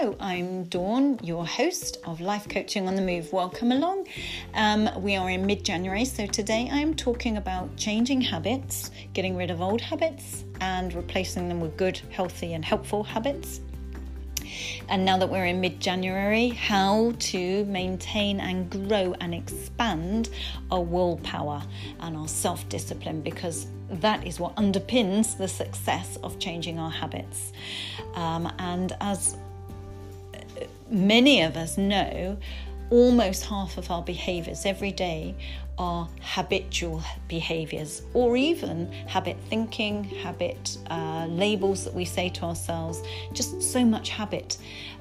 I'm Dawn, your host of Life Coaching on the Move. Welcome along. Um, we are in mid January, so today I'm talking about changing habits, getting rid of old habits, and replacing them with good, healthy, and helpful habits. And now that we're in mid January, how to maintain and grow and expand our willpower and our self discipline because that is what underpins the success of changing our habits. Um, and as many of us know, almost half of our behaviors every day are habitual behaviors or even habit thinking, habit uh, labels that we say to ourselves, just so much habit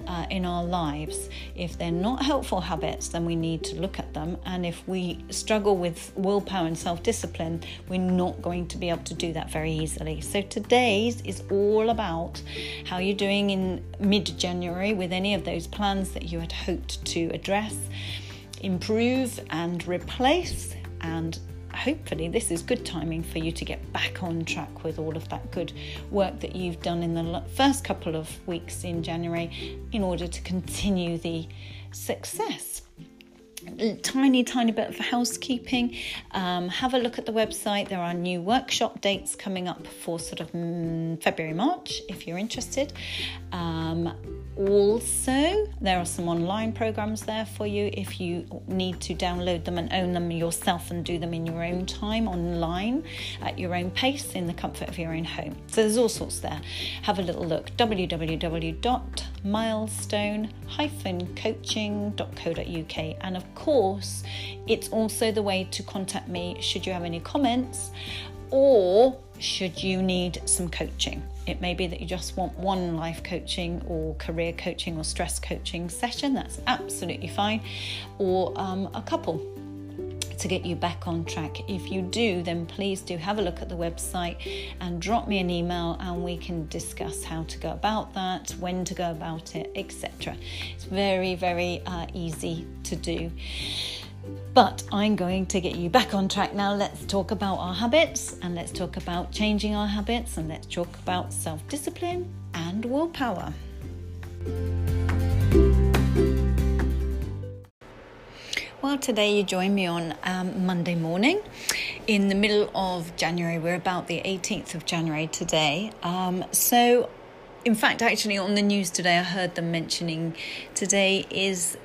uh, in our lives. If they're not helpful habits, then we need to look at them. And if we struggle with willpower and self discipline, we're not going to be able to do that very easily. So today's is all about how you're doing in mid January with any of those plans that you had hoped to address improve and replace. And hopefully, this is good timing for you to get back on track with all of that good work that you've done in the first couple of weeks in January in order to continue the success tiny, tiny bit of housekeeping. Um, have a look at the website. There are new workshop dates coming up for sort of mm, February, March if you're interested. Um, also, there are some online programs there for you if you need to download them and own them yourself and do them in your own time online at your own pace in the comfort of your own home. So there's all sorts there. Have a little look www.milestone-coaching.co.uk and of course, it's also the way to contact me should you have any comments or should you need some coaching. It may be that you just want one life coaching or career coaching or stress coaching session, that's absolutely fine, or um, a couple to get you back on track. If you do, then please do have a look at the website and drop me an email and we can discuss how to go about that, when to go about it, etc. It's very, very uh, easy to do. But I'm going to get you back on track now. Let's talk about our habits and let's talk about changing our habits and let's talk about self discipline and willpower. Well, today you join me on um, Monday morning in the middle of January. We're about the 18th of January today. Um, so, in fact, actually, on the news today, I heard them mentioning today is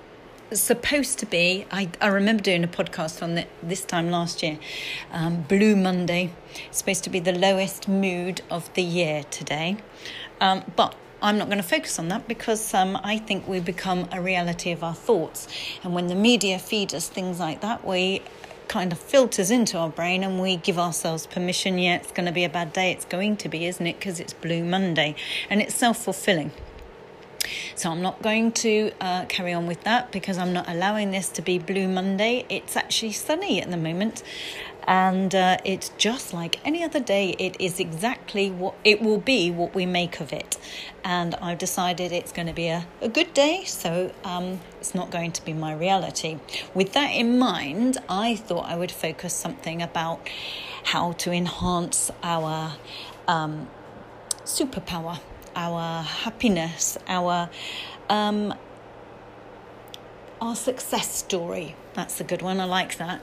supposed to be I, I remember doing a podcast on this time last year um, blue monday. It's supposed to be the lowest mood of the year today. Um, but i'm not going to focus on that because um, i think we become a reality of our thoughts. And when the media feed us things like that we kind of filters into our brain and we give ourselves permission yeah it's going to be a bad day it's going to be isn't it? Because it's blue monday. And it's self-fulfilling so I'm not going to uh, carry on with that because I'm not allowing this to be Blue Monday. It's actually sunny at the moment. And uh, it's just like any other day. It is exactly what it will be, what we make of it. And I've decided it's going to be a, a good day, so um, it's not going to be my reality. With that in mind, I thought I would focus something about how to enhance our um, superpower our happiness, our um, our success story. That's a good one. I like that.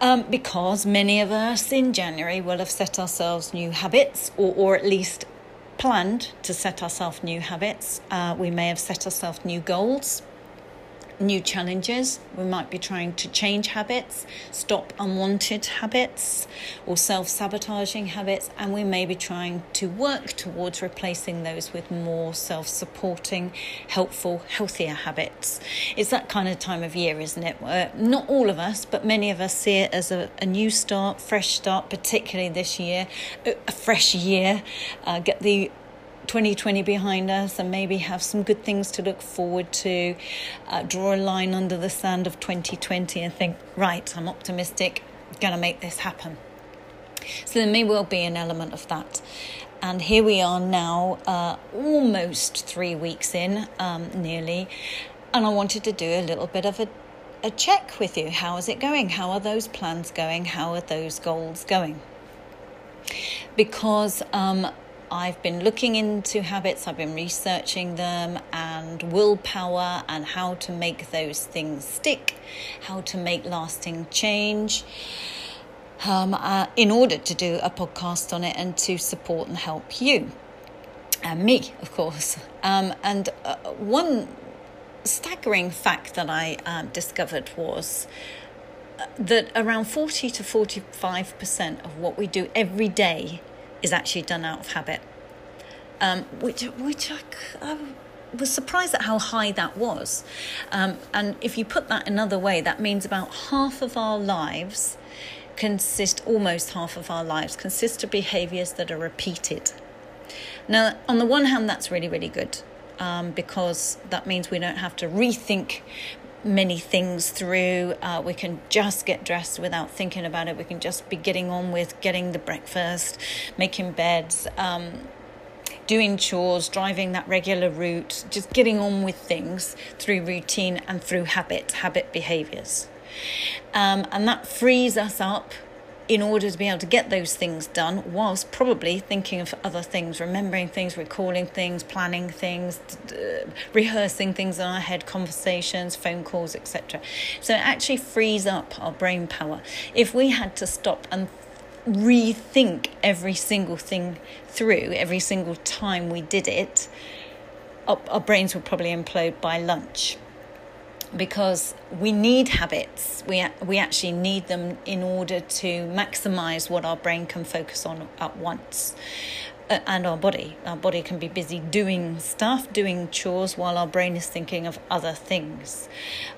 Um, because many of us in January will have set ourselves new habits, or, or at least planned to set ourselves new habits. Uh, we may have set ourselves new goals new challenges. We might be trying to change habits, stop unwanted habits or self sabotaging habits, and we may be trying to work towards replacing those with more self supporting, helpful, healthier habits. It's that kind of time of year, isn't it? Not all of us, but many of us see it as a, a new start, fresh start, particularly this year, a fresh year. Uh, get the 2020 behind us and maybe have some good things to look forward to, uh, draw a line under the sand of 2020 and think, right, I'm optimistic, to make this happen. So there may well be an element of that. And here we are now, uh, almost three weeks in, um, nearly, and I wanted to do a little bit of a, a check with you. How is it going? How are those plans going? How are those goals going? Because um, I've been looking into habits, I've been researching them, and willpower, and how to make those things stick, how to make lasting change. Um, uh, in order to do a podcast on it and to support and help you and me, of course. Um, and uh, one staggering fact that I um, discovered was uh, that around 40 to 45% of what we do every day is actually done out of habit. Um, which, which I, I, was surprised at how high that was. Um, and if you put that another way, that means about half of our lives consist, almost half of our lives, consist of behaviors that are repeated. Now, on the one hand, that's really, really good um, because that means we don't have to rethink many things through. Uh, we can just get dressed without thinking about it. We can just be getting on with getting the breakfast, making beds, um, doing chores, driving that regular route, just getting on with things through routine and through habit, habit behaviors. Um, and that frees us up in order to be able to get those things done whilst probably thinking of other things, remembering things, recalling things, planning things, rehearsing things in our head, conversations, phone calls, etc. So it actually frees up our brain power. If we had to stop and rethink every single thing through every single time we did it, our, our brains would probably implode by lunch because we need habits. We, we actually need them in order to maximize what our brain can focus on at once. Uh, and our body. Our body can be busy doing stuff, doing chores, while our brain is thinking of other things.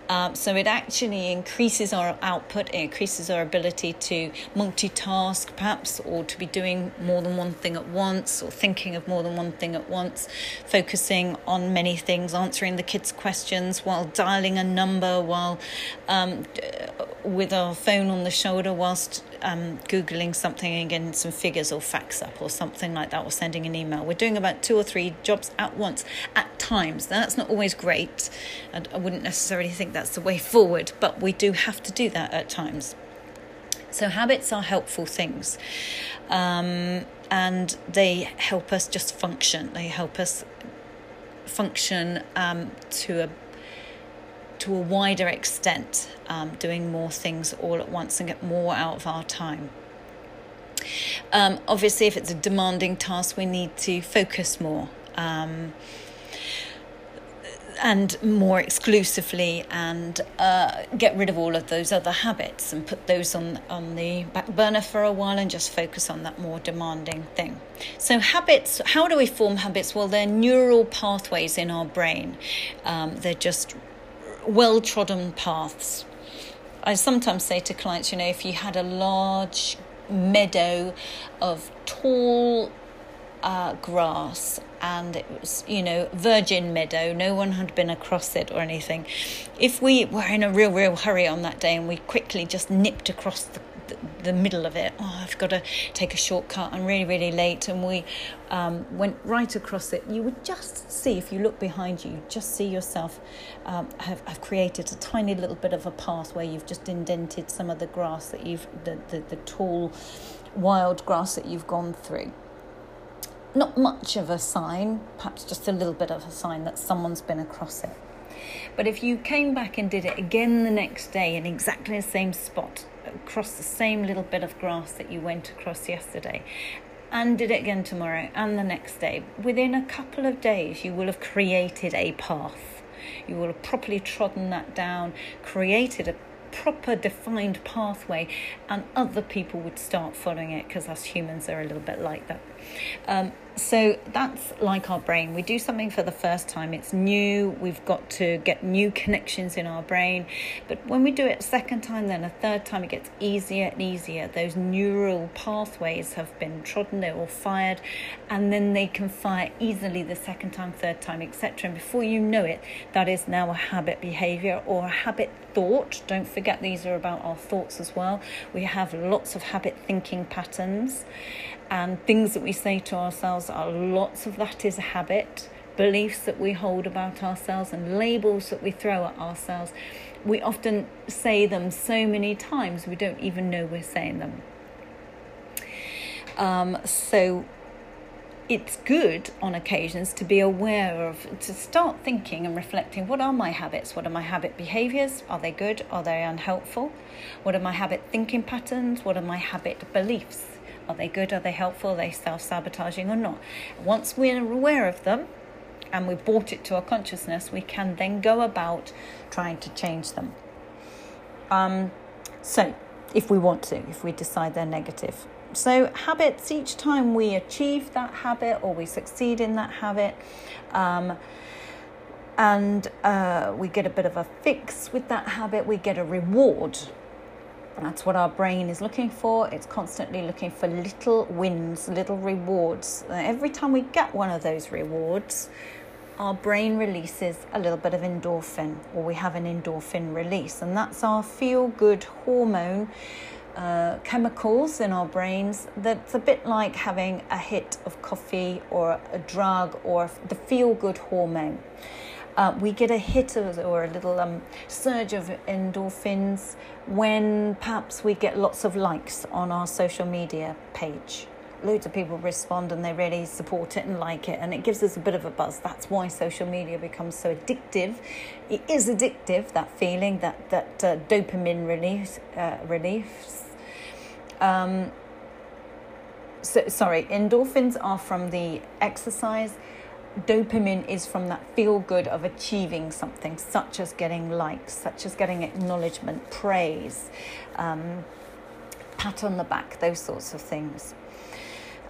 Um, so it actually increases our output, it increases our ability to multitask, perhaps, or to be doing more than one thing at once, or thinking of more than one thing at once, focusing on many things, answering the kids' questions while dialing a number, while um, with our phone on the shoulder, whilst um, Googling something and getting some figures or facts up or something like that, or sending an email. We're doing about two or three jobs at once at times. That's not always great, and I wouldn't necessarily think that's the way forward, but we do have to do that at times. So, habits are helpful things, um, and they help us just function. They help us function um, to a to a wider extent, um, doing more things all at once and get more out of our time. Um, obviously, if it's a demanding task, we need to focus more. Um, and more exclusively and uh, get rid of all of those other habits and put those on on the back burner for a while and just focus on that more demanding thing. So habits, how do we form habits? Well, they're neural pathways in our brain. Um, they're just well trodden paths. I sometimes say to clients, you know, if you had a large meadow of tall uh, grass and it was, you know, virgin meadow, no one had been across it or anything. If we were in a real, real hurry on that day and we quickly just nipped across the the, middle of it. Oh, I've got to take a shortcut. I'm really, really late. And we um, went right across it. You would just see, if you look behind you, you just see yourself um, have, have created a tiny little bit of a path where you've just indented some of the grass that you've, the, the, the tall wild grass that you've gone through not much of a sign, perhaps just a little bit of a sign that someone's been across it. But if you came back and did it again the next day in exactly the same spot, across the same little bit of grass that you went across yesterday, and did it again tomorrow and the next day, within a couple of days, you will have created a path. You will have properly trodden that down, created a proper defined pathway, and other people would start following it because us humans are a little bit like that. Um, so that's like our brain. We do something for the first time, it's new, we've got to get new connections in our brain. But when we do it a second time, then a third time, it gets easier and easier. Those neural pathways have been trodden, they're all fired, and then they can fire easily the second time, third time, etc. And before you know it, that is now a habit behavior or a habit thought. Don't forget, these are about our thoughts as well. We have lots of habit thinking patterns and things that we say to ourselves are lots of that is a habit beliefs that we hold about ourselves and labels that we throw at ourselves we often say them so many times we don't even know we're saying them um, so it's good on occasions to be aware of, to start thinking and reflecting what are my habits? What are my habit behaviors? Are they good? Are they unhelpful? What are my habit thinking patterns? What are my habit beliefs? Are they good? Are they helpful? Are they self sabotaging or not? Once we're aware of them and we've brought it to our consciousness, we can then go about trying to change them. Um, so, if we want to, if we decide they're negative. So, habits, each time we achieve that habit or we succeed in that habit, um, and uh, we get a bit of a fix with that habit, we get a reward. That's what our brain is looking for. It's constantly looking for little wins, little rewards. Every time we get one of those rewards, our brain releases a little bit of endorphin, or we have an endorphin release, and that's our feel good hormone uh, chemicals in our brains that's a bit like having a hit of coffee or a drug or the feel good hormone. Uh, we get a hit or a little um, surge of endorphins when perhaps we get lots of likes on our social media page. Loads of people respond and they really support it and like it, and it gives us a bit of a buzz. That's why social media becomes so addictive. It is addictive, that feeling, that, that uh, dopamine release, uh, release um, so, sorry, endorphins are from the exercise. Dopamine is from that feel good of achieving something, such as getting likes, such as getting acknowledgement, praise, um, pat on the back, those sorts of things.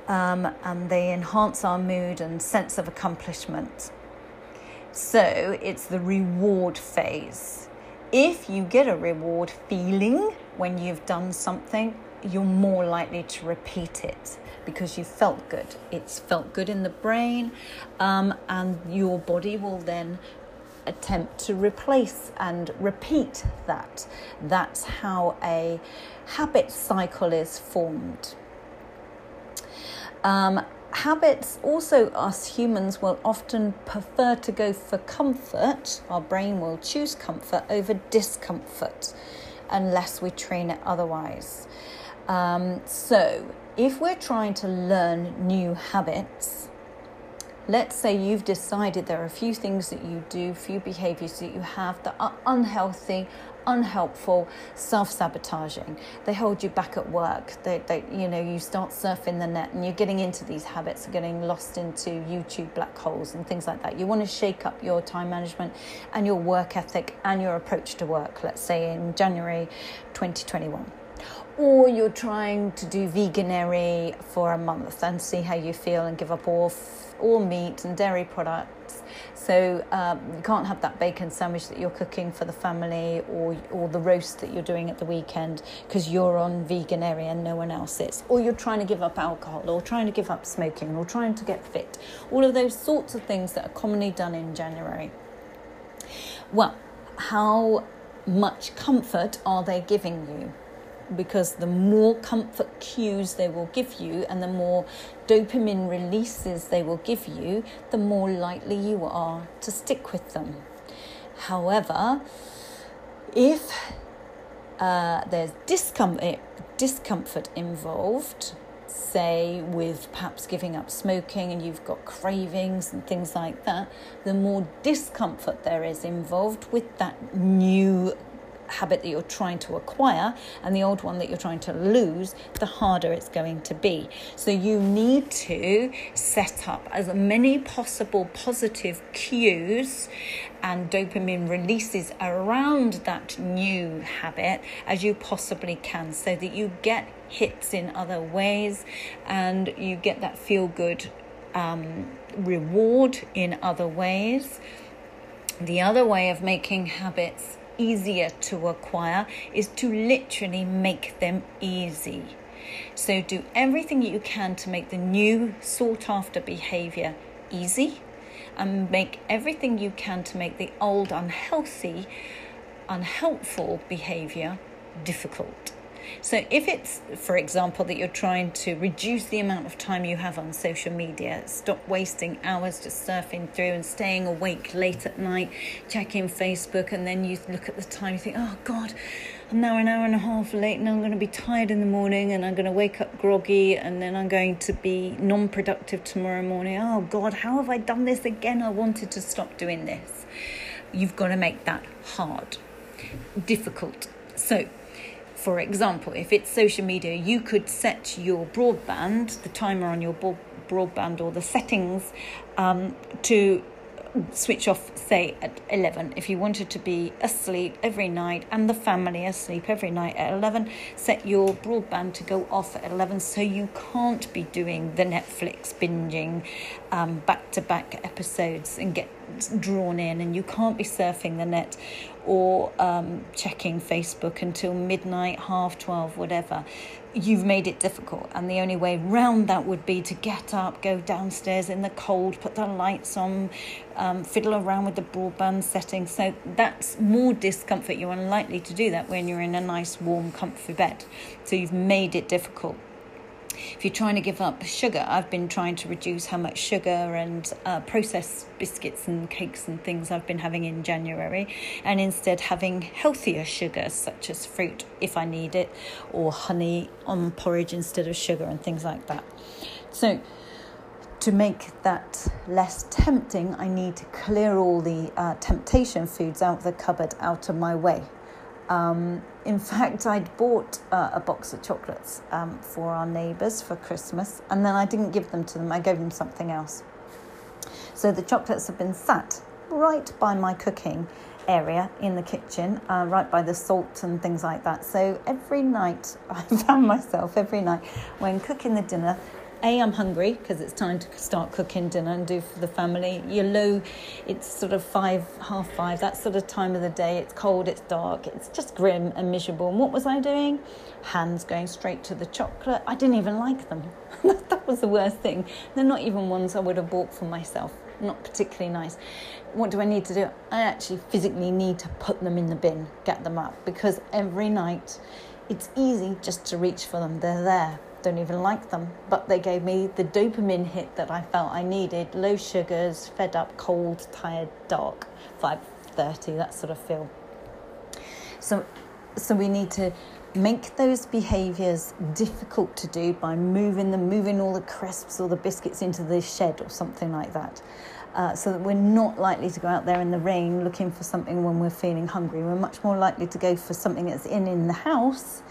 Um, and they enhance our mood and sense of accomplishment. So it's the reward phase. If you get a reward feeling when you've done something, you're more likely to repeat it because you felt good. It's felt good in the brain, um, and your body will then attempt to replace and repeat that. That's how a habit cycle is formed. Um, habits also us humans will often prefer to go for comfort our brain will choose comfort over discomfort unless we train it otherwise um, so, if we're trying to learn new habits, let's say you've decided there are a few things that you do, few behaviors that you have that are unhealthy, unhelpful, self-sabotaging. They hold you back at work. They, they, you know, you start surfing the net and you're getting into these habits getting lost into YouTube black holes and things like that. You want to shake up your time management and your work ethic and your approach to work, let's say in January 2021 or you're trying to do Veganuary for a month and see how you feel and give up all all meat and dairy products. So um, you can't have that bacon sandwich that you're cooking for the family, or or the roast that you're doing at the weekend because you're on Veganuary and no one else is. Or you're trying to give up alcohol, or trying to give up smoking, or trying to get fit. All of those sorts of things that are commonly done in January. Well, how much comfort are they giving you? Because the more comfort cues they will give you and the more dopamine releases they will give you, the more likely you are to stick with them. However, if uh, there's discomfort, discomfort involved, say with perhaps giving up smoking and you've got cravings and things like that, the more discomfort there is involved with that new habit that you're trying to acquire and the old one that you're trying to lose, the harder it's going to be. So you need to set up as many possible positive cues and dopamine releases around that new habit as you possibly can so that you get hits in other ways and you get that feel good um, reward in other ways. The other way of making habits easier to acquire is to literally make them easy. So do everything you can to make the new sought after behavior easy and make everything you can to make the old unhealthy, unhelpful behavior difficult. So, if it's, for example, that you're trying to reduce the amount of time you have on social media, stop wasting hours just surfing through and staying awake late at night, checking Facebook, and then you look at the time, you think, oh God, I'm now an hour and a half late, and I'm going to be tired in the morning, and I'm going to wake up groggy, and then I'm going to be non productive tomorrow morning. Oh God, how have I done this again? I wanted to stop doing this. You've got to make that hard, difficult. So, for example, if it's social media, you could set your broadband, the timer on your broadband, or the settings um, to switch off, say, at 11. If you wanted to be asleep every night and the family asleep every night at 11, set your broadband to go off at 11 so you can't be doing the Netflix binging back to back episodes and get drawn in, and you can't be surfing the net or um, checking Facebook until midnight, half 12, whatever, you've made it difficult. And the only way round that would be to get up, go downstairs in the cold, put the lights on, um, fiddle around with the broadband settings. So that's more discomfort. You're unlikely to do that when you're in a nice, warm, comfy bed. So you've made it difficult if you're trying to give up sugar, I've been trying to reduce how much sugar and uh, processed biscuits and cakes and things I've been having in January, and instead having healthier sugars such as fruit if I need it, or honey on porridge instead of sugar and things like that. So, to make that less tempting, I need to clear all the uh, temptation foods out of the cupboard out of my way. Um, in fact, I'd bought uh, a box of chocolates um, for our neighbours for Christmas, and then I didn't give them to them, I gave them something else. So the chocolates have been sat right by my cooking area in the kitchen, uh, right by the salt and things like that. So every night, I found myself every night when cooking the dinner, a, I'm hungry because it's time to start cooking dinner and do for the family. You're low, it's sort of five, half five, that sort of time of the day. It's cold, it's dark, it's just grim and miserable. And what was I doing? Hands going straight to the chocolate. I didn't even like them. that was the worst thing. They're not even ones I would have bought for myself. Not particularly nice. What do I need to do? I actually physically need to put them in the bin, get them up, because every night it's easy just to reach for them. They're there don't even like them, but they gave me the dopamine hit that I felt I needed. Low sugars, fed up, cold, tired, dark, 5:30, that sort of feel. So, so we need to make those behaviours difficult to do by moving them, moving all the crisps or the biscuits into the shed or something like that. Uh, so that we're not likely to go out there in the rain looking for something when we're feeling hungry. We're much more likely to go for something that's in in the house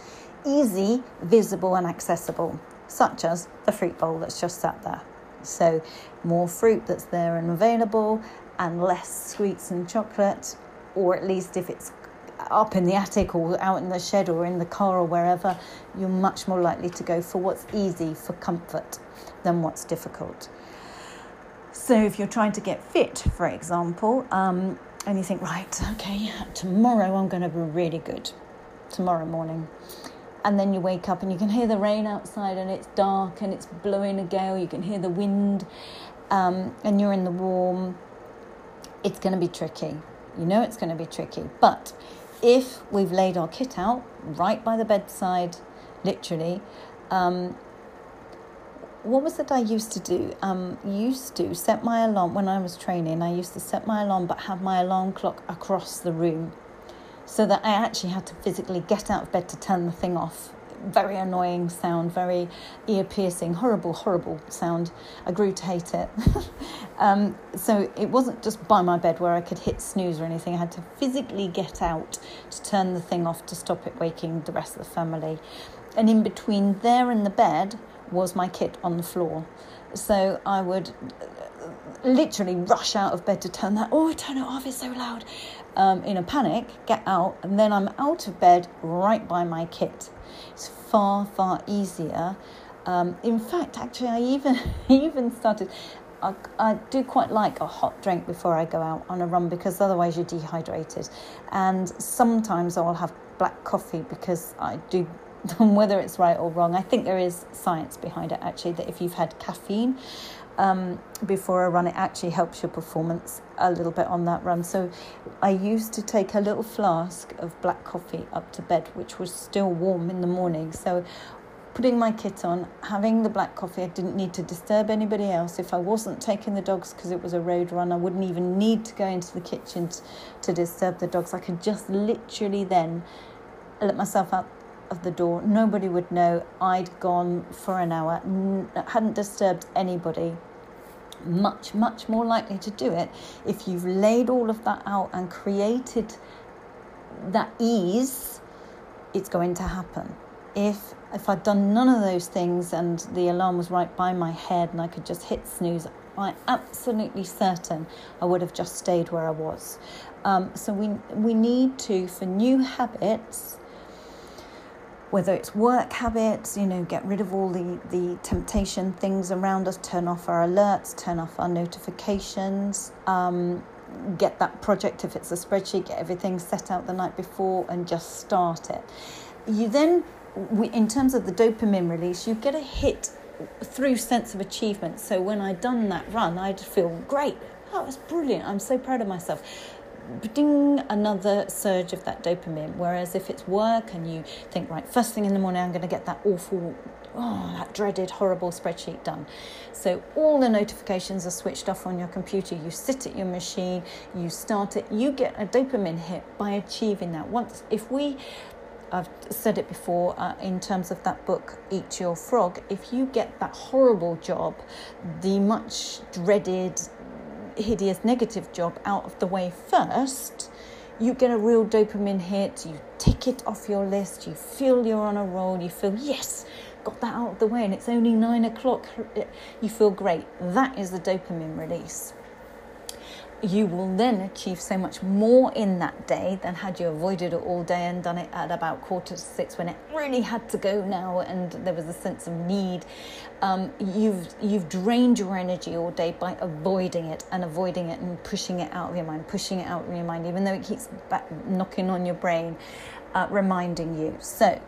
easy, visible, and accessible, such as the fruit bowl that's just sat there. So, more fruit that's there and available, and less sweets and chocolate, or at least if it's up in the attic or out in the shed or in the car or wherever, you're much more likely to go for what's easy for comfort than what's difficult. So, if you're trying to get fit, for example, um, and you think, right, okay, tomorrow I'm going to be really good, tomorrow morning and then you wake up and you can hear the rain outside and it's dark and it's blowing a gale you can hear the wind um, and you're in the warm it's going to be tricky you know it's going to be tricky but if we've laid our kit out right by the bedside literally um, what was it I used to do? Um, used to set my alarm when I was training. I used to set my alarm, but have my alarm clock across the room so that I actually had to physically get out of bed to turn the thing off. Very annoying sound, very ear piercing, horrible, horrible sound. I grew to hate it. um, so it wasn't just by my bed where I could hit snooze or anything. I had to physically get out to turn the thing off to stop it waking the rest of the family. And in between there and the bed was my kit on the floor. So I would literally rush out of bed to turn that. Oh, turn it off! It's so loud. Um, in a panic, get out, and then I'm out of bed right by my kit. It's far far easier. Um, in fact, actually, I even even started. I, I, do quite like a hot drink before I go out on a run because otherwise you're dehydrated. And sometimes I'll have black coffee because I do whether it's right or wrong, I think there is science behind it actually that if you've had caffeine, um, before a run. It actually helps your performance a little bit on that run. So I used to take a little flask of black coffee up to bed, which was still warm in the morning. So putting my kit on, having the black coffee, I didn't need to disturb anybody else. If I wasn't taking the dogs because it was a road run, I wouldn't even need to go into the kitchen to disturb the dogs. I could just literally then let myself out of the door. Nobody would know I'd gone for an hour, hadn't disturbed anybody. Much, much more likely to do it if you've laid all of that out and created that ease, it's going to happen. If if I'd done none of those things and the alarm was right by my head and I could just hit snooze, I'm absolutely certain I would have just stayed where I was. Um, so we we need to for new habits whether it's work habits, you know, get rid of all the, the temptation things around us, turn off our alerts, turn off our notifications, um, get that project, if it's a spreadsheet, get everything set out the night before and just start it. You then, we, in terms of the dopamine release, you get a hit through sense of achievement. So when I'd done that run, I'd feel great. Oh, it was brilliant. I'm so proud of myself ding another surge of that dopamine. Whereas if it's work and you think, right, first thing in the morning, I'm going to get that awful, oh, that dreaded, horrible spreadsheet done. So all the notifications are switched off on your computer. You sit at your machine, you start it, you get a dopamine hit by achieving that. Once, if we I've said it before uh, in terms of that book, Eat Your Frog. If you get that horrible job, the much dreaded hideous negative job out of the way first, you get a real dopamine hit, you tick it off your list, you feel you're on a roll, you feel, yes, got that out of the way, and it's only nine o'clock, you feel great. That is the dopamine release you will then achieve so much more in that day than had you avoided it all day and done it at about quarter to six when it really had to go now and there was a sense of need. Um, you've you've drained your energy all day by avoiding it and avoiding it and pushing it out of your mind, pushing it out of your mind, even though it keeps back, knocking on your brain, uh, reminding you. So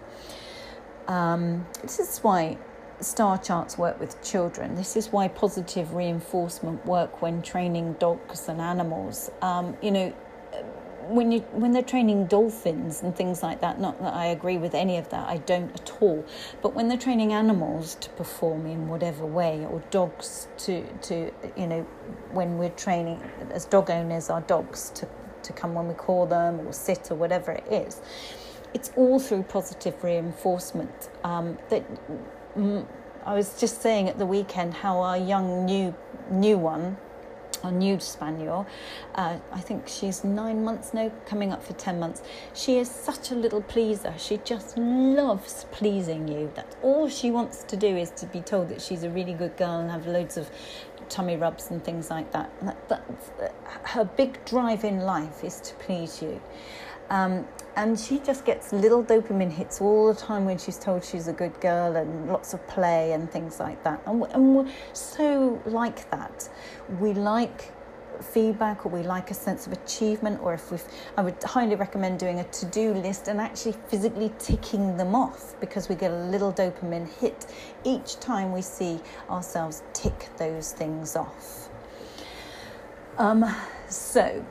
um, this is why star charts work with children. This is why positive reinforcement work when training dogs and animals. Um, you know, when you when they're training dolphins and things like that, not that I agree with any of that, I don't at all. But when they're training animals to perform in whatever way, or dogs to to you know, when we're training as dog owners, our dogs to to come when we call them or sit or whatever it is. It's all through positive reinforcement um, that I was just saying at the weekend how our young new new one, our new spaniel, uh, I think she's nine months now, coming up for ten months. She is such a little pleaser. She just loves pleasing you. That's all she wants to do is to be told that she's a really good girl and have loads of tummy rubs and things like that. that, that her big drive in life is to please you. Um, and she just gets little dopamine hits all the time when she's told she's a good girl and lots of play and things like that. And, and we're so like that. We like feedback or we like a sense of achievement or if we've I would highly recommend doing a to-do list and actually physically ticking them off because we get a little dopamine hit each time we see ourselves tick those things off. Um, so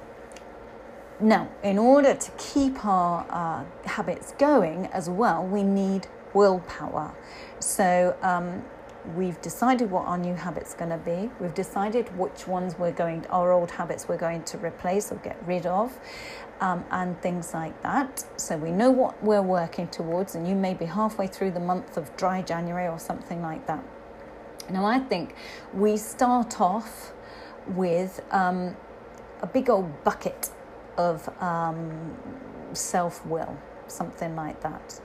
now, in order to keep our uh, habits going as well, we need willpower. So, um, we've decided what our new habits going to be. We've decided which ones we're going, to, our old habits we're going to replace or get rid of, um, and things like that. So we know what we're working towards, and you may be halfway through the month of dry January or something like that. Now, I think we start off with um, a big old bucket of um, self will, something like that,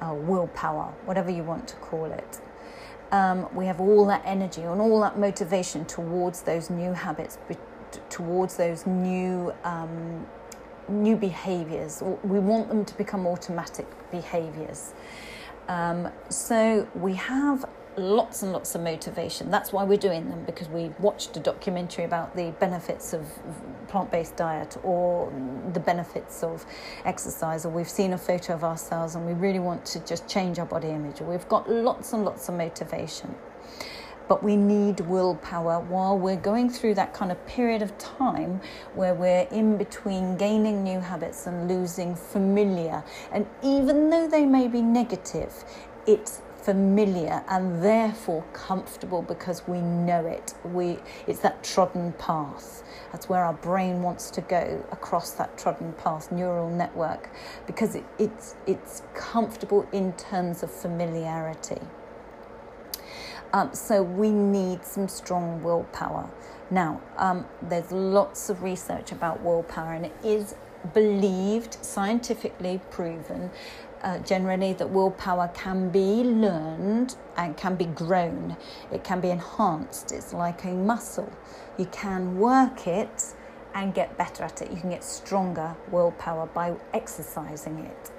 uh, willpower, whatever you want to call it. Um, we have all that energy and all that motivation towards those new habits, towards those new um, new behaviors. We want them to become automatic behaviors. Um, so we have lots and lots of motivation. That's why we're doing them because we watched a documentary about the benefits of plant based diet or the benefits of exercise, or we've seen a photo of ourselves and we really want to just change our body image, we've got lots and lots of motivation. but we need willpower while we're going through that kind of period of time where we're in between gaining new habits and losing familiar. And even though they may be negative, it's familiar and therefore comfortable because we know it. We, it's that trodden path. That's where our brain wants to go across that trodden path, neural network, because it, it's, it's comfortable in terms of familiarity. Um, so we need some strong willpower. Now, um, there's lots of research about willpower, and it is believed, scientifically proven, uh, generally that willpower can be learned and can be grown. It can be enhanced. It's like a muscle. You can work it and get better at it. You can get stronger willpower by exercising it.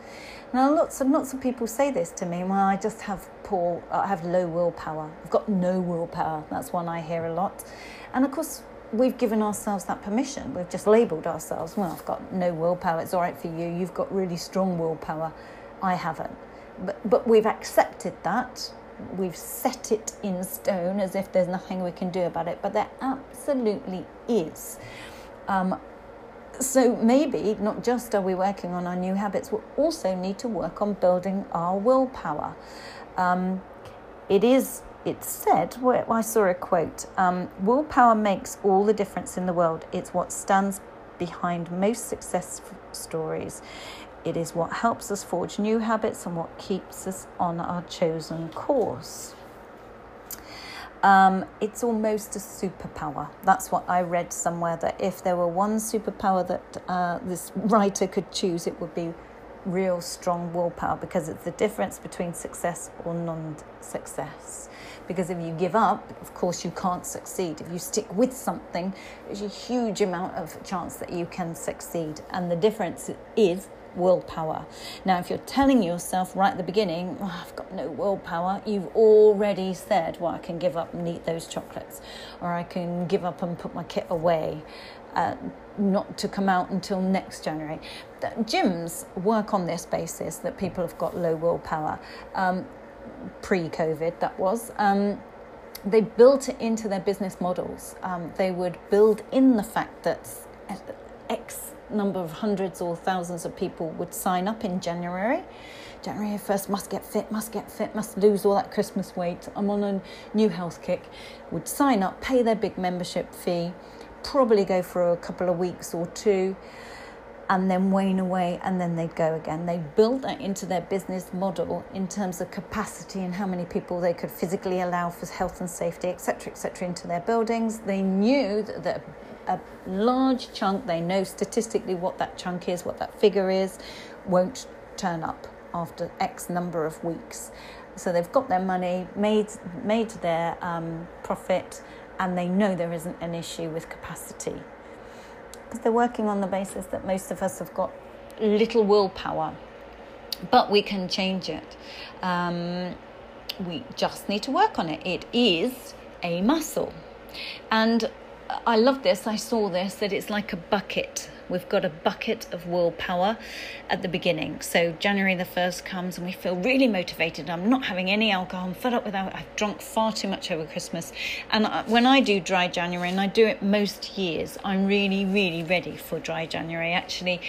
Now, lots and lots of people say this to me. Well, I just have poor, I have low willpower. I've got no willpower. That's one I hear a lot. And of course, we've given ourselves that permission. We've just labelled ourselves. Well, I've got no willpower. It's all right for you. You've got really strong willpower. I haven't. But, but we've accepted that. We've set it in stone as if there's nothing we can do about it. But there absolutely is. Um, so maybe not just are we working on our new habits, we also need to work on building our willpower. Um, it is, it's said, I saw a quote um, willpower makes all the difference in the world. It's what stands behind most success stories. It is what helps us forge new habits and what keeps us on our chosen course. Um, it's almost a superpower. That's what I read somewhere that if there were one superpower that uh, this writer could choose, it would be real strong willpower because it's the difference between success or non success. Because if you give up, of course, you can't succeed. If you stick with something, there's a huge amount of chance that you can succeed. And the difference is willpower. Now, if you're telling yourself right at the beginning, oh, I've got no willpower, you've already said, well, I can give up and eat those chocolates, or I can give up and put my kit away. Uh, not to come out until next January. The gyms work on this basis that people have got low willpower. Um, Pre COVID, that was. Um, they built it into their business models. Um, they would build in the fact that X number of hundreds or thousands of people would sign up in January. January 1st, must get fit, must get fit, must lose all that Christmas weight. I'm on a new health kick. Would sign up, pay their big membership fee, probably go for a couple of weeks or two, and then wane away, and then they'd go again. They built that into their business model in terms of capacity and how many people they could physically allow for health and safety, etc., etc., into their buildings. They knew that, that a large chunk, they know statistically what that chunk is, what that figure is, won't turn up after X number of weeks. So they've got their money, made, made their um, profit, and they know there isn't an issue with capacity. Because they're working on the basis that most of us have got little willpower, but we can change it. Um, we just need to work on it. It is a muscle. And I love this. I saw this that it's like a bucket. We've got a bucket of willpower at the beginning. So January the 1st comes and we feel really motivated. I'm not having any alcohol. I'm fed up with alcohol. I've drunk far too much over Christmas. And when I do dry January, and I do it most years, I'm really, really ready for dry January. Actually,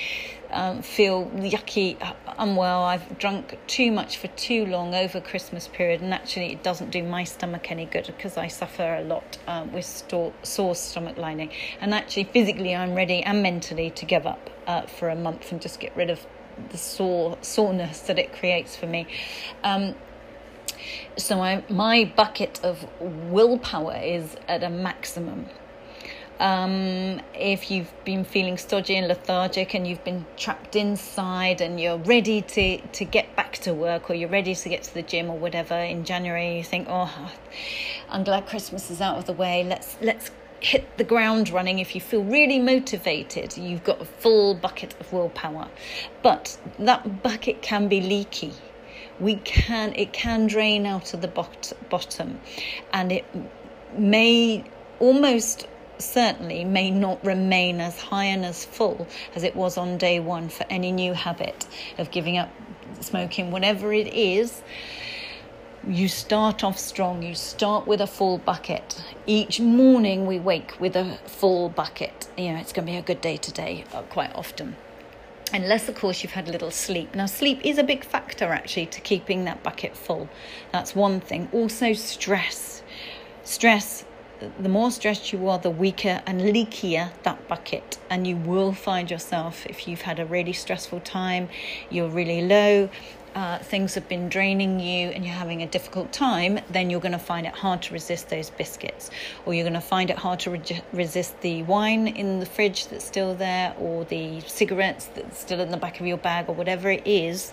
um, feel yucky, unwell. I've drunk too much for too long over Christmas period, and actually, it doesn't do my stomach any good because I suffer a lot um, with store, sore stomach lining. And actually, physically, I'm ready and mentally to give up uh, for a month and just get rid of the sore soreness that it creates for me. Um, so I, my bucket of willpower is at a maximum. Um, if you've been feeling stodgy and lethargic and you've been trapped inside and you're ready to, to get back to work or you're ready to get to the gym or whatever in January, you think, oh, I'm glad Christmas is out of the way. Let's let's hit the ground running. If you feel really motivated, you've got a full bucket of willpower. But that bucket can be leaky. We can it can drain out of the bot- bottom, and it may almost certainly may not remain as high and as full as it was on day one for any new habit of giving up smoking, whatever it is. you start off strong. You start with a full bucket. Each morning we wake with a full bucket. You know, it's going to be a good day today, uh, quite often. Unless, of course, you've had a little sleep. Now, sleep is a big factor actually to keeping that bucket full. That's one thing. Also, stress. Stress the more stressed you are, the weaker and leakier that bucket. And you will find yourself, if you've had a really stressful time, you're really low, uh, things have been draining you and you're having a difficult time, then you're going to find it hard to resist those biscuits, or you're going to find it hard to re- resist the wine in the fridge that's still there, or the cigarettes that's still in the back of your bag, or whatever it is.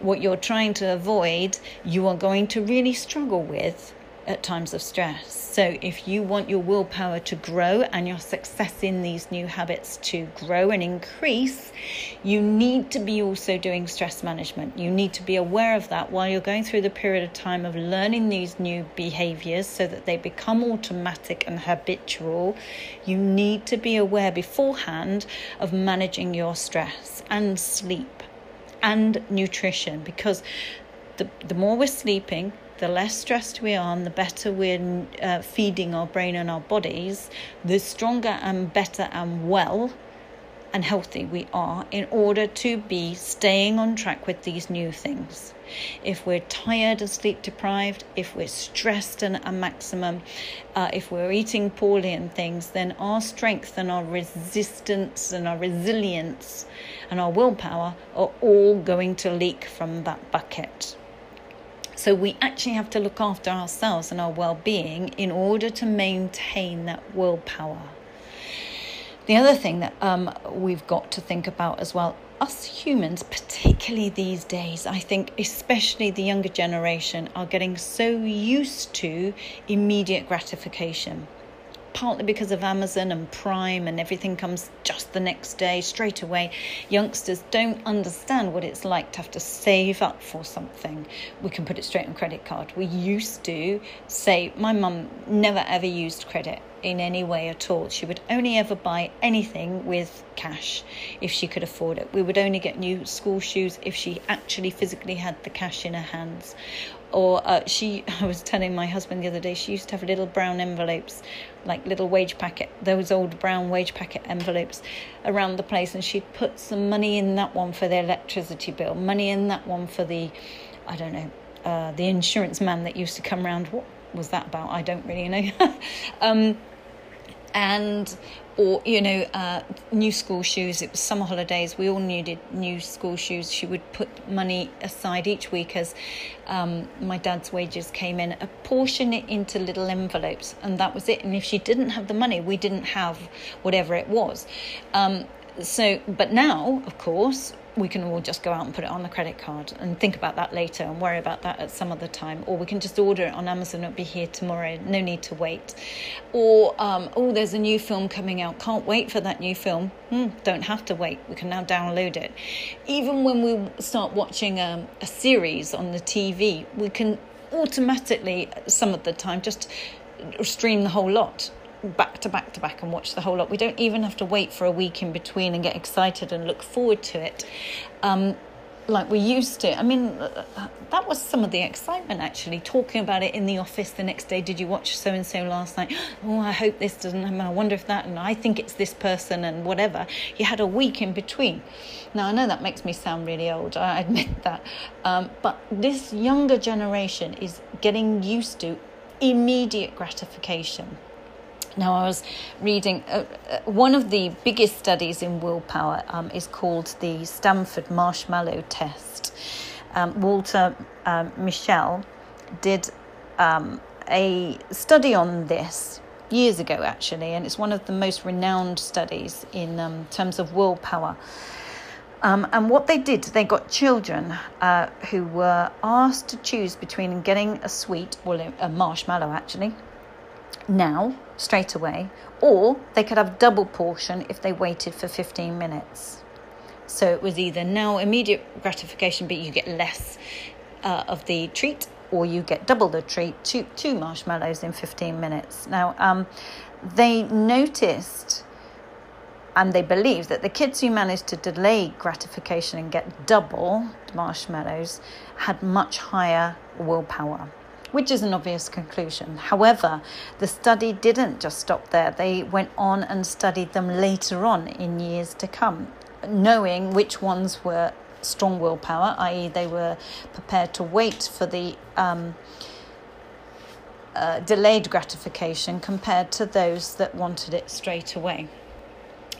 What you're trying to avoid, you are going to really struggle with at times of stress. So, if you want your willpower to grow and your success in these new habits to grow and increase, you need to be also doing stress management. You need to be aware of that while you're going through the period of time of learning these new behaviors so that they become automatic and habitual. You need to be aware beforehand of managing your stress and sleep and nutrition because the, the more we're sleeping, the less stressed we are and the better we're uh, feeding our brain and our bodies, the stronger and better and well and healthy we are in order to be staying on track with these new things. If we're tired and sleep deprived, if we're stressed and at a maximum, uh, if we're eating poorly and things, then our strength and our resistance and our resilience and our willpower are all going to leak from that bucket. So we actually have to look after ourselves and our well being in order to maintain that willpower. The other thing that um, we've got to think about as well, us humans, particularly these days, I think, especially the younger generation, are getting so used to immediate gratification partly because of Amazon and Prime and everything comes just the next day, straight away. Youngsters don't understand what it's like to have to save up for something. We can put it straight on credit card. We used to say, my mum never ever used credit in any way at all. She would only ever buy anything with cash if she could afford it. We would only get new school shoes if she actually physically had the cash in her hands. Or uh, she, I was telling my husband the other day, she used to have little brown envelopes, like little wage packet, those old brown wage packet envelopes around the place, and she'd put some money in that one for the electricity bill, money in that one for the, I don't know, uh, the insurance man that used to come round. What was that about? I don't really know. um, and or you know uh, new school shoes. It was summer holidays. We all needed new school shoes. She would put money aside each week as um, my dad's wages came in apportion it into little envelopes and that was it. And if she didn't have the money we didn't have whatever it was. Um, so but now of course we can all just go out and put it on the credit card and think about that later and worry about that at some other time. Or we can just order it on Amazon, and it'll be here tomorrow, no need to wait. Or, um, oh, there's a new film coming out, can't wait for that new film. Hmm, don't have to wait, we can now download it. Even when we start watching um, a series on the TV, we can automatically, some of the time, just stream the whole lot back to back to back and watch the whole lot. We don't even have to wait for a week in between and get excited and look forward to it. Um, like we used to. I mean, uh, uh, that was some of the excitement actually, talking about it in the office the next day. Did you watch so and so last night? Oh, I hope this doesn't happen. I wonder if that, and I think it's this person, and whatever. You had a week in between. Now, I know that makes me sound really old, I admit that. Um, but this younger generation is getting used to immediate gratification. Now, I was reading uh, uh, one of the biggest studies in willpower um, is called the Stanford Marshmallow Test. Um, Walter um, Mischel did um, a study on this years ago, actually, and it's one of the most renowned studies in um, terms of willpower. Um, and what they did, they got children uh, who were asked to choose between getting a sweet, well, a marshmallow actually, now, straight away, or they could have double portion if they waited for 15 minutes. So it was either now immediate gratification, but you get less uh, of the treat, or you get double the treat, two, two marshmallows in 15 minutes. Now, um, they noticed and they believe that the kids who managed to delay gratification and get double marshmallows had much higher willpower. Which is an obvious conclusion. However, the study didn't just stop there, they went on and studied them later on in years to come, knowing which ones were strong willpower, i.e., they were prepared to wait for the um, uh, delayed gratification compared to those that wanted it straight away.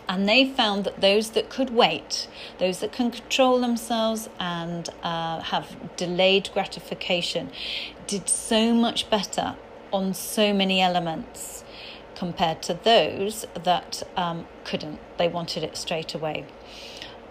And they found that those that could wait, those that can control themselves and uh, have delayed gratification, did so much better on so many elements compared to those that um, couldn't. They wanted it straight away.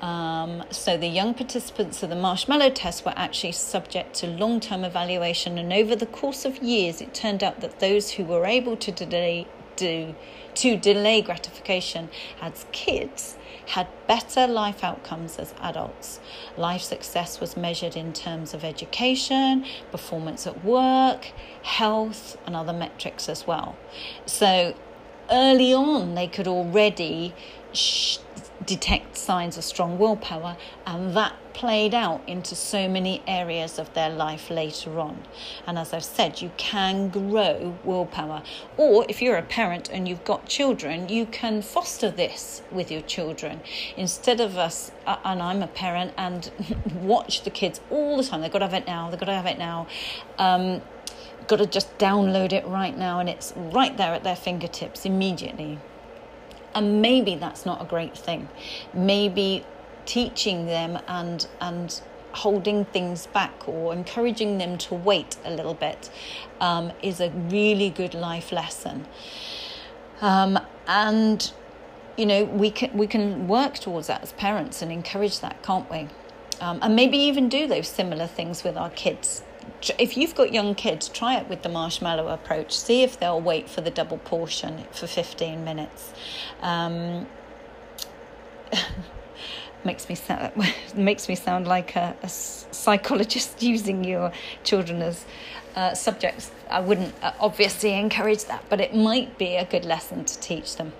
Um, so the young participants of the marshmallow test were actually subject to long term evaluation, and over the course of years, it turned out that those who were able to delay, do, to delay gratification as kids had better life outcomes as adults. Life success was measured in terms of education, performance at work, health, and other metrics as well. So early on, they could already sh- detect signs of strong willpower, and that played out into so many areas of their life later on. And as I've said, you can grow willpower. Or if you're a parent and you've got children, you can foster this with your children. Instead of us, uh, and I'm a parent, and watch the kids all the time, they've got to have it now, they've got to have it now. Um, got to just download it right now, and it's right there at their fingertips immediately. And maybe that's not a great thing. Maybe teaching them and and holding things back or encouraging them to wait a little bit um, is a really good life lesson. Um, and you know we can we can work towards that as parents and encourage that, can't we? Um, and maybe even do those similar things with our kids if you've got young kids, try it with the marshmallow approach. See if they'll wait for the double portion for 15 minutes. Makes me sound makes me sound like a, a psychologist using your children as uh, subjects. I wouldn't uh, obviously encourage that, but it might be a good lesson to teach them.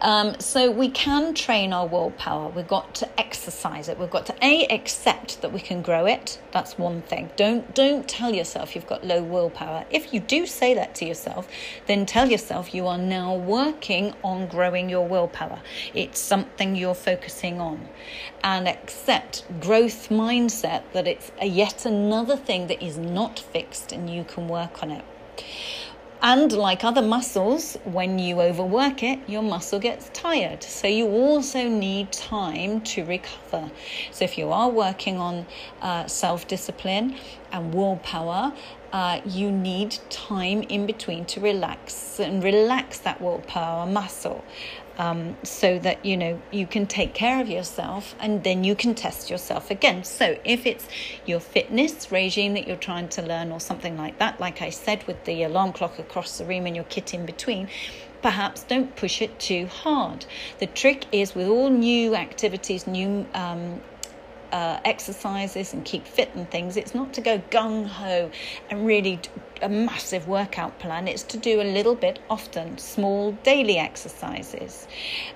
Um, so we can train our willpower. We've got to exercise it. We've got to a accept that we can grow it. That's one thing. Don't don't tell yourself you've got low willpower. If you do say that to yourself, then tell yourself you are now working on growing your willpower. It's something you're focusing on, and accept growth mindset that it's yet another thing that is not fixed and you can work on it. And like other muscles, when you overwork it, your muscle gets tired. So you also need time to recover. So if you are working on uh, self discipline and willpower, uh, you need time in between to relax and relax that willpower muscle um, so that you know you can take care of yourself and then you can test yourself again. So if it's your fitness regime that you're trying to learn or something like that like i said with the alarm clock across the room and your kit in between perhaps don't push it too hard. The trick is with all new activities new um, uh, exercises and keep fit and things, it's not to go gung ho and really a massive workout plan. It's to do a little bit often, small daily exercises,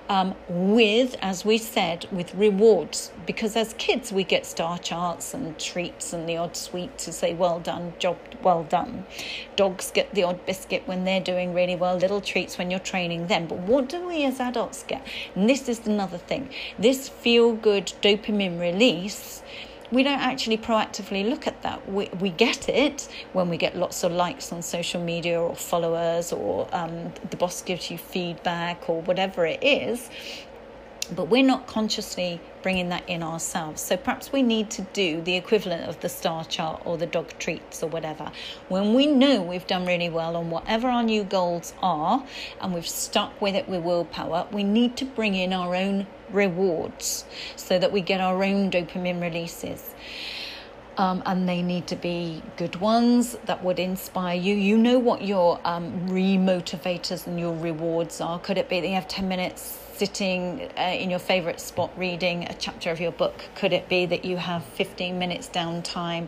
um, with, as we said, with rewards. Because as kids, we get star charts and treats and the odd sweet to say, well done, job well done. Dogs get the odd biscuit when they're doing really well, little treats when you're training them. But what do we as adults get? And this is another thing this feel good dopamine release we don't actually proactively look at that. We, we get it when we get lots of likes on social media or followers, or um, the boss gives you feedback, or whatever it is. But we're not consciously bringing that in ourselves. So perhaps we need to do the equivalent of the star chart or the dog treats or whatever. When we know we've done really well on whatever our new goals are and we've stuck with it with willpower, we need to bring in our own rewards so that we get our own dopamine releases. Um, and they need to be good ones that would inspire you. You know what your um, re-motivators and your rewards are. Could it be that you have 10 minutes sitting uh, in your favorite spot reading a chapter of your book? Could it be that you have 15 minutes downtime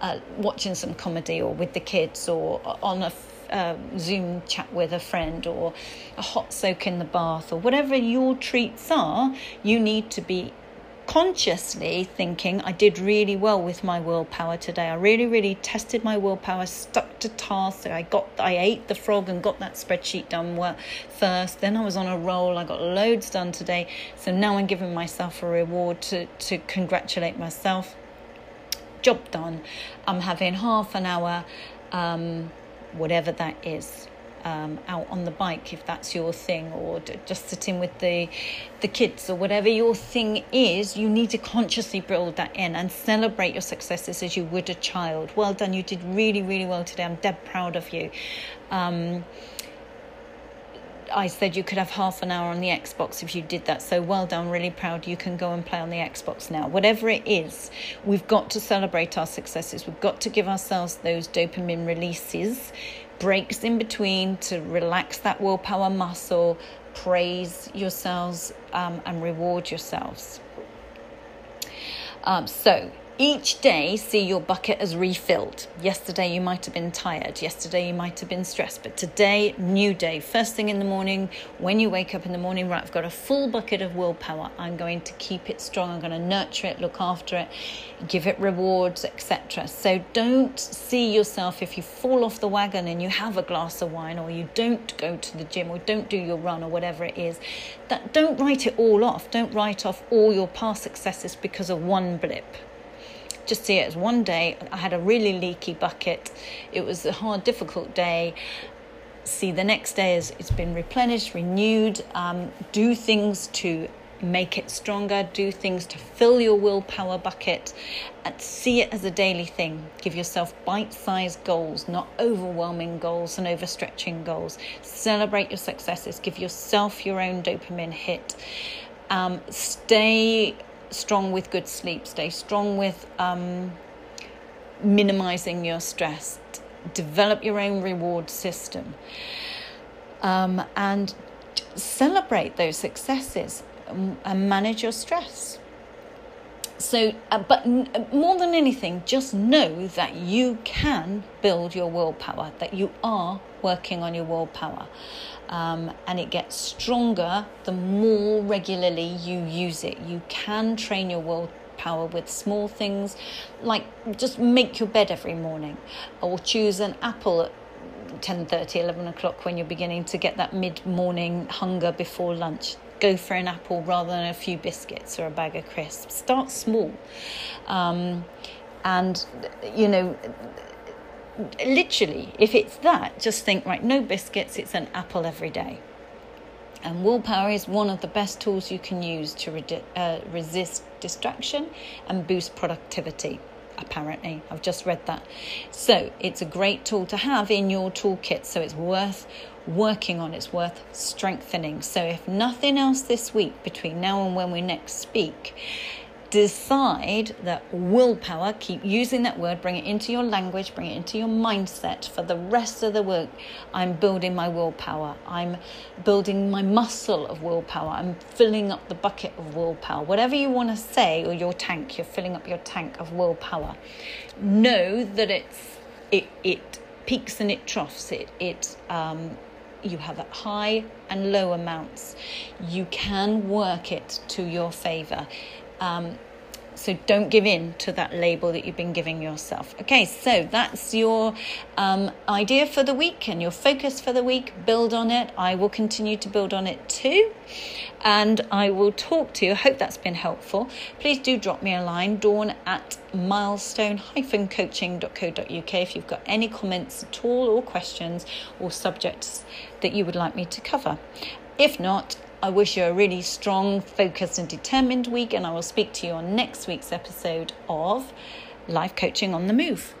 uh, watching some comedy or with the kids or on a uh, Zoom chat with a friend or a hot soak in the bath or whatever your treats are, you need to be consciously thinking I did really well with my willpower today. I really, really tested my willpower, stuck to tasks. I got, I ate the frog and got that spreadsheet done first. Then I was on a roll. I got loads done today. So now I'm giving myself a reward to to congratulate myself. Job done. I'm having half an hour, um, whatever that is um, out on the bike if that's your thing, or just sitting with the the kids or whatever your thing is. You need to consciously build that in and celebrate your successes as you would a child. Well done, you did really really well today. I'm dead proud of you. Um, I said you could have half an hour on the Xbox if you did that. So well done, really proud. You can go and play on the Xbox now. Whatever it is, we've got to celebrate our successes. We've got to give ourselves those dopamine releases breaks in between to relax that willpower muscle, praise yourselves, um, and reward yourselves. Um, so, each day, see your bucket as refilled. Yesterday, you might have been tired. Yesterday, you might have been stressed. But today, new day. First thing in the morning, when you wake up in the morning, right, I've got a full bucket of willpower. I'm going to keep it strong. I'm going to nurture it, look after it, give it rewards, etc. So don't see yourself if you fall off the wagon and you have a glass of wine or you don't go to the gym or don't do your run or whatever it is. That don't write it all off. Don't write off all your past successes because of one blip just see it as one day. I had a really leaky bucket. It was a hard, difficult day. See the next day as it's been replenished, renewed. Um, do things to make it stronger. Do things to fill your willpower bucket. And see it as a daily thing. Give yourself bite-sized goals, not overwhelming goals and overstretching goals. Celebrate your successes. Give yourself your own dopamine hit. Um, stay strong with good sleep, stay strong with um, minimizing your stress, develop your own reward system, um, and celebrate those successes um, and manage your stress. So, uh, but n- more than anything, just know that you can build your willpower, that you are working on your willpower. Um, and it gets stronger the more regularly you use it. You can train your willpower with small things like just make your bed every morning or choose an apple at 10.30 11 o'clock when you're beginning to get that mid-morning hunger before lunch go for an apple rather than a few biscuits or a bag of crisps start small um, and you know literally, if it's that, just think, right, no biscuits, it's an apple every day. And willpower is one of the best tools you can use to re- uh, resist distraction and boost productivity. Apparently, I've just read that. So, it's a great tool to have in your toolkit. So, it's worth working on, it's worth strengthening. So, if nothing else this week between now and when we next speak, decide that willpower, keep using that word, bring it into your language, bring it into your mindset for the rest of the work. I'm building my willpower. I'm building my muscle of willpower. I'm filling up the bucket of willpower. Whatever you want to say, or your tank, you're filling up your tank of willpower. Know that it's it it peaks and it troughs. It it um, you have high and low amounts. You can work it to your favor. Um, so don't give in to that label that you've been giving yourself. Okay, so that's your um, idea for the week and your focus for the week. Build on it. I will continue to build on it too. And I will talk to you. I hope that's been helpful. Please do drop me a line, dawn at milestone-coaching.co.uk if you've got any comments at all or questions or subjects that you would like me to cover. If not, I wish you a really strong, focused, and determined week, and I will speak to you on next week's episode of Life Coaching on the Move.